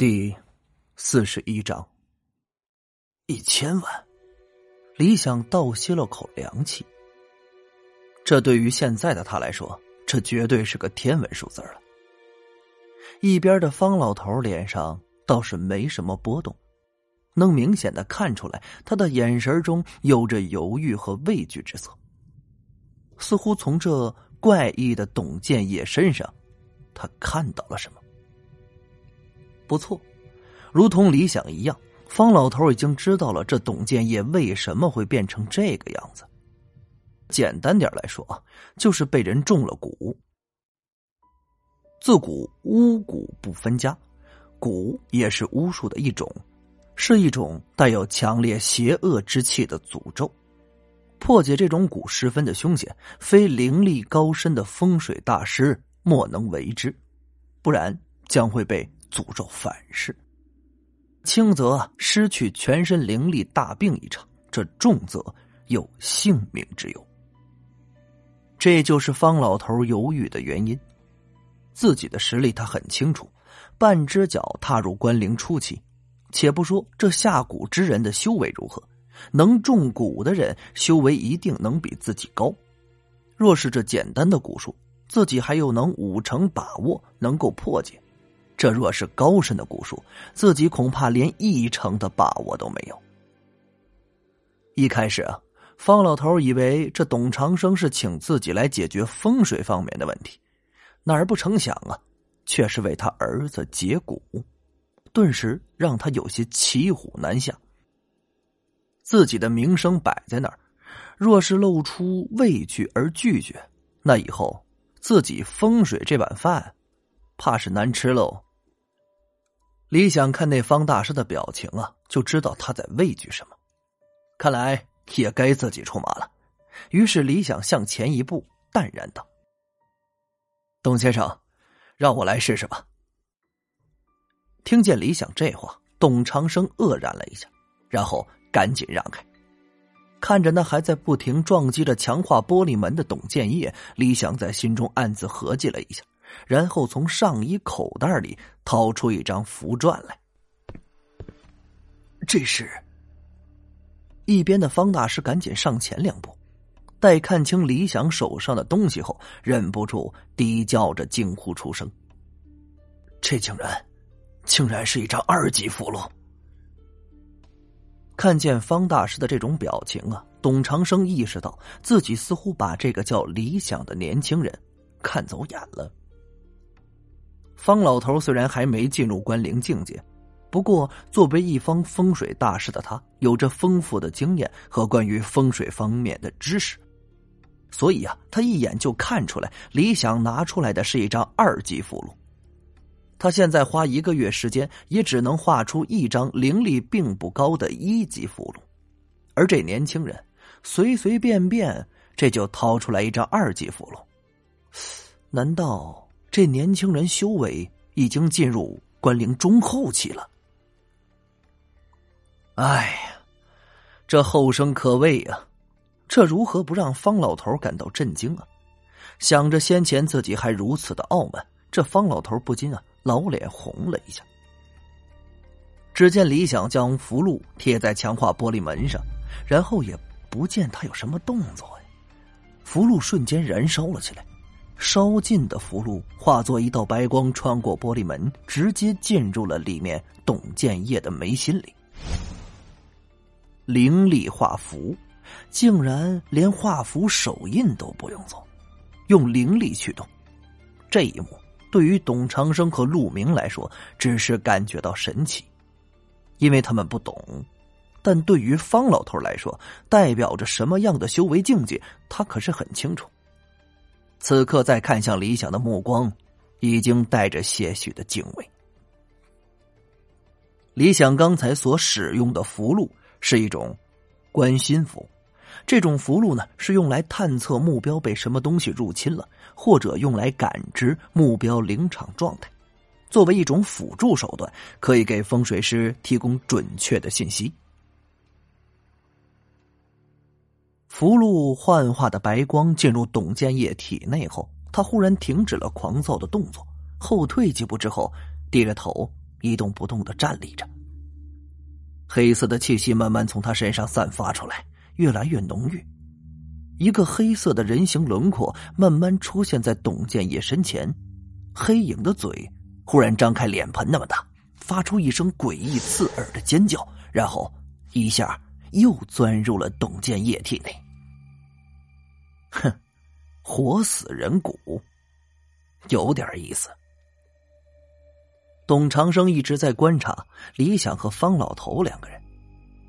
第四十一章，一千万，李想倒吸了口凉气。这对于现在的他来说，这绝对是个天文数字了。一边的方老头脸上倒是没什么波动，能明显的看出来，他的眼神中有着犹豫和畏惧之色，似乎从这怪异的董建业身上，他看到了什么。不错，如同理想一样，方老头已经知道了这董建业为什么会变成这个样子。简单点来说啊，就是被人中了蛊。自古巫蛊不分家，蛊也是巫术的一种，是一种带有强烈邪恶之气的诅咒。破解这种蛊十分的凶险，非灵力高深的风水大师莫能为之，不然将会被。诅咒反噬，轻则失去全身灵力，大病一场；这重则有性命之忧。这就是方老头犹豫的原因。自己的实力他很清楚，半只脚踏入关灵初期。且不说这下蛊之人的修为如何，能中蛊的人修为一定能比自己高。若是这简单的蛊术，自己还有能五成把握能够破解。这若是高深的蛊术，自己恐怕连一成的把握都没有。一开始啊，方老头以为这董长生是请自己来解决风水方面的问题，哪儿不成想啊，却是为他儿子解蛊，顿时让他有些骑虎难下。自己的名声摆在那儿，若是露出畏惧而拒绝，那以后自己风水这碗饭，怕是难吃喽。李想看那方大师的表情啊，就知道他在畏惧什么。看来也该自己出马了。于是李想向前一步，淡然道：“董先生，让我来试试吧。”听见李想这话，董长生愕然了一下，然后赶紧让开。看着那还在不停撞击着强化玻璃门的董建业，李想在心中暗自合计了一下。然后从上衣口袋里掏出一张符篆来。这是。一边的方大师赶紧上前两步，待看清李想手上的东西后，忍不住低叫着惊呼出声：“这竟然，竟然是一张二级符箓！”看见方大师的这种表情啊，董长生意识到自己似乎把这个叫李想的年轻人看走眼了。方老头虽然还没进入关灵境界，不过作为一方风水大师的他，有着丰富的经验和关于风水方面的知识，所以啊，他一眼就看出来李想拿出来的是一张二级符箓。他现在花一个月时间，也只能画出一张灵力并不高的一级符箓，而这年轻人随随便便这就掏出来一张二级符箓，难道？这年轻人修为已经进入关灵中后期了。哎呀，这后生可畏啊！这如何不让方老头感到震惊啊？想着先前自己还如此的傲慢，这方老头不禁啊老脸红了一下。只见李想将符箓贴在强化玻璃门上，然后也不见他有什么动作呀。符箓瞬间燃烧了起来。烧尽的符箓化作一道白光，穿过玻璃门，直接进入了里面董建业的眉心里。灵力画符，竟然连画符手印都不用做，用灵力驱动。这一幕对于董长生和陆明来说，只是感觉到神奇，因为他们不懂；但对于方老头来说，代表着什么样的修为境界，他可是很清楚。此刻再看向李想的目光，已经带着些许的敬畏。李想刚才所使用的符箓是一种关心符，这种符箓呢是用来探测目标被什么东西入侵了，或者用来感知目标灵场状态，作为一种辅助手段，可以给风水师提供准确的信息。符箓幻化的白光进入董建业体内后，他忽然停止了狂躁的动作，后退几步之后，低着头一动不动的站立着。黑色的气息慢慢从他身上散发出来，越来越浓郁。一个黑色的人形轮廓慢慢出现在董建业身前，黑影的嘴忽然张开脸盆那么大，发出一声诡异刺耳的尖叫，然后一下又钻入了董建业体内。哼，活死人骨，有点意思。董长生一直在观察李想和方老头两个人。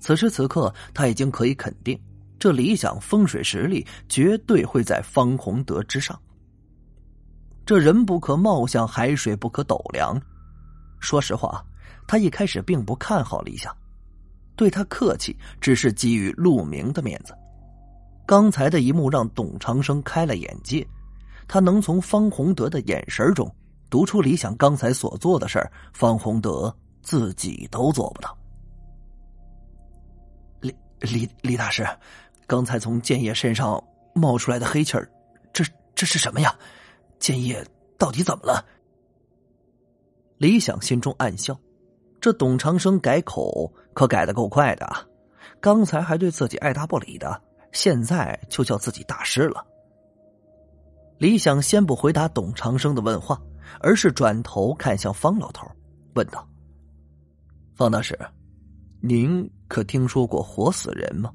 此时此刻，他已经可以肯定，这李想风水实力绝对会在方洪德之上。这人不可貌相，海水不可斗量。说实话，他一开始并不看好李想，对他客气只是给予陆明的面子。刚才的一幕让董长生开了眼界，他能从方洪德的眼神中。读出李想刚才所做的事儿，方洪德自己都做不到。李李李大师，刚才从建业身上冒出来的黑气儿，这这是什么呀？建业到底怎么了？李想心中暗笑，这董长生改口可改的够快的啊！刚才还对自己爱答不理的，现在就叫自己大师了。李想先不回答董长生的问话。而是转头看向方老头，问道：“方大师，您可听说过活死人吗？”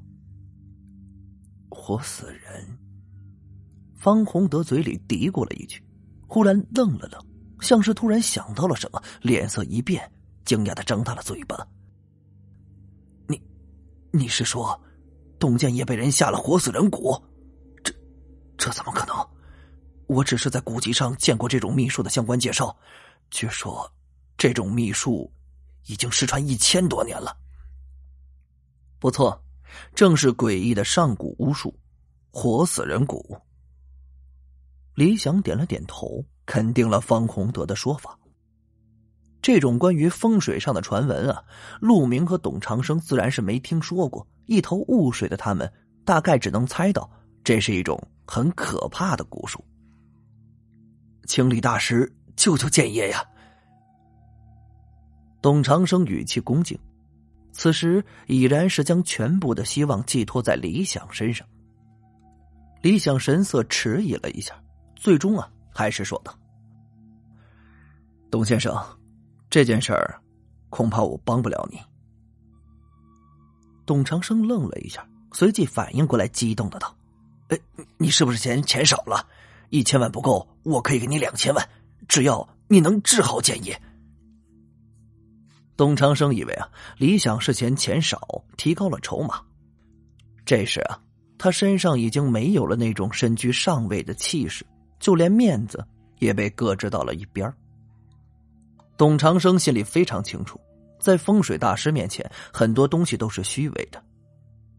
活死人。方洪德嘴里嘀咕了一句，忽然愣了愣，像是突然想到了什么，脸色一变，惊讶的睁大了嘴巴：“你，你是说，董建业被人下了活死人蛊？这，这怎么可能？”我只是在古籍上见过这种秘术的相关介绍，据说这种秘术已经失传一千多年了。不错，正是诡异的上古巫术——活死人蛊。李想点了点头，肯定了方洪德的说法。这种关于风水上的传闻啊，陆明和董长生自然是没听说过。一头雾水的他们，大概只能猜到这是一种很可怕的蛊术。请李大师救救建业呀！董长生语气恭敬，此时已然是将全部的希望寄托在李想身上。李想神色迟疑了一下，最终啊，还是说道：“董先生，这件事儿恐怕我帮不了你。”董长生愣了一下，随即反应过来，激动的道：“哎，你是不是嫌钱少了？”一千万不够，我可以给你两千万，只要你能治好建业。董长生以为啊，李想是嫌钱少，提高了筹码。这时啊，他身上已经没有了那种身居上位的气势，就连面子也被搁置到了一边儿。董长生心里非常清楚，在风水大师面前，很多东西都是虚伪的。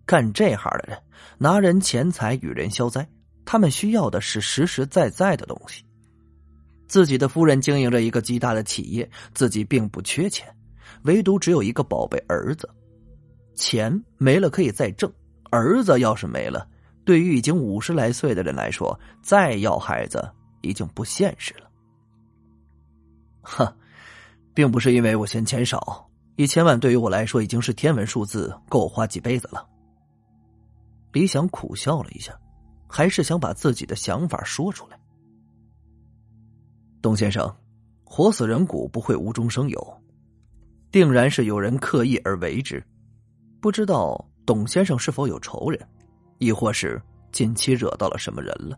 干这行的人，拿人钱财与人消灾。他们需要的是实实在在的东西。自己的夫人经营着一个极大的企业，自己并不缺钱，唯独只有一个宝贝儿子。钱没了可以再挣，儿子要是没了，对于已经五十来岁的人来说，再要孩子已经不现实了。哈，并不是因为我嫌钱少，一千万对于我来说已经是天文数字，够我花几辈子了。李想苦笑了一下。还是想把自己的想法说出来。董先生，活死人骨不会无中生有，定然是有人刻意而为之。不知道董先生是否有仇人，亦或是近期惹到了什么人了？